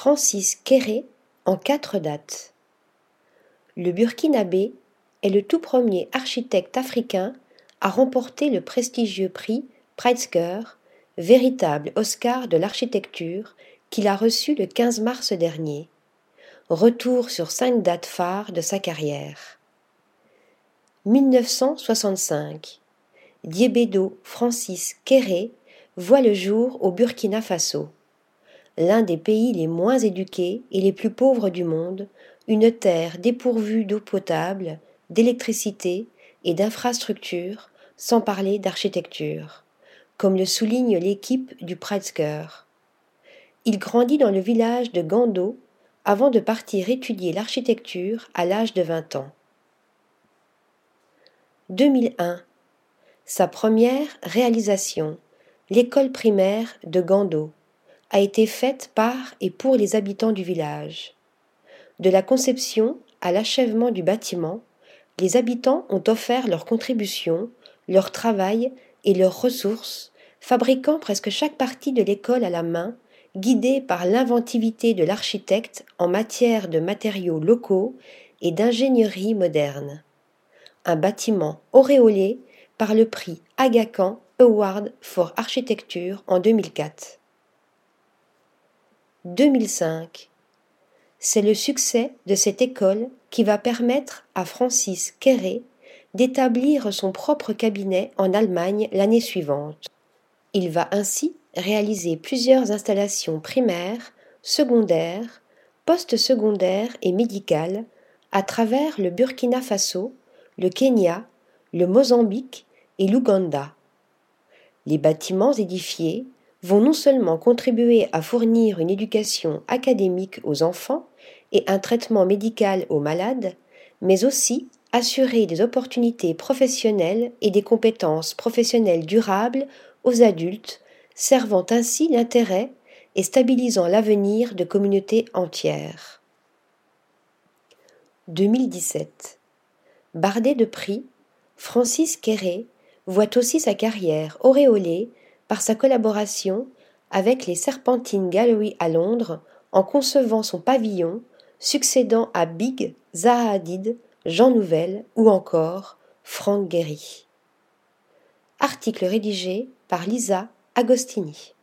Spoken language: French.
Francis Kéré en quatre dates. Le Burkinabé est le tout premier architecte africain à remporter le prestigieux prix Pritzker, véritable Oscar de l'architecture, qu'il a reçu le 15 mars dernier. Retour sur cinq dates phares de sa carrière. 1965. Diébedo Francis Kéré voit le jour au Burkina Faso. L'un des pays les moins éduqués et les plus pauvres du monde, une terre dépourvue d'eau potable, d'électricité et d'infrastructures, sans parler d'architecture, comme le souligne l'équipe du Pritzker. Il grandit dans le village de Gando avant de partir étudier l'architecture à l'âge de 20 ans. 2001. Sa première réalisation, l'école primaire de Gando, a été faite par et pour les habitants du village. De la conception à l'achèvement du bâtiment, les habitants ont offert leur contribution, leur travail et leurs ressources, fabriquant presque chaque partie de l'école à la main, guidés par l'inventivité de l'architecte en matière de matériaux locaux et d'ingénierie moderne. Un bâtiment auréolé par le prix Aga Award for Architecture en 2004. 2005. C'est le succès de cette école qui va permettre à Francis Kéré d'établir son propre cabinet en Allemagne l'année suivante. Il va ainsi réaliser plusieurs installations primaires, secondaires, post-secondaires et médicales à travers le Burkina Faso, le Kenya, le Mozambique et l'Ouganda. Les bâtiments édifiés vont non seulement contribuer à fournir une éducation académique aux enfants et un traitement médical aux malades, mais aussi assurer des opportunités professionnelles et des compétences professionnelles durables aux adultes, servant ainsi l'intérêt et stabilisant l'avenir de communautés entières. 2017. Bardé de prix, Francis Quéré voit aussi sa carrière auréolée par sa collaboration avec les Serpentine Gallery à Londres en concevant son pavillon succédant à Big, Zaha Hadid, Jean Nouvel ou encore Frank Gehry. Article rédigé par Lisa Agostini.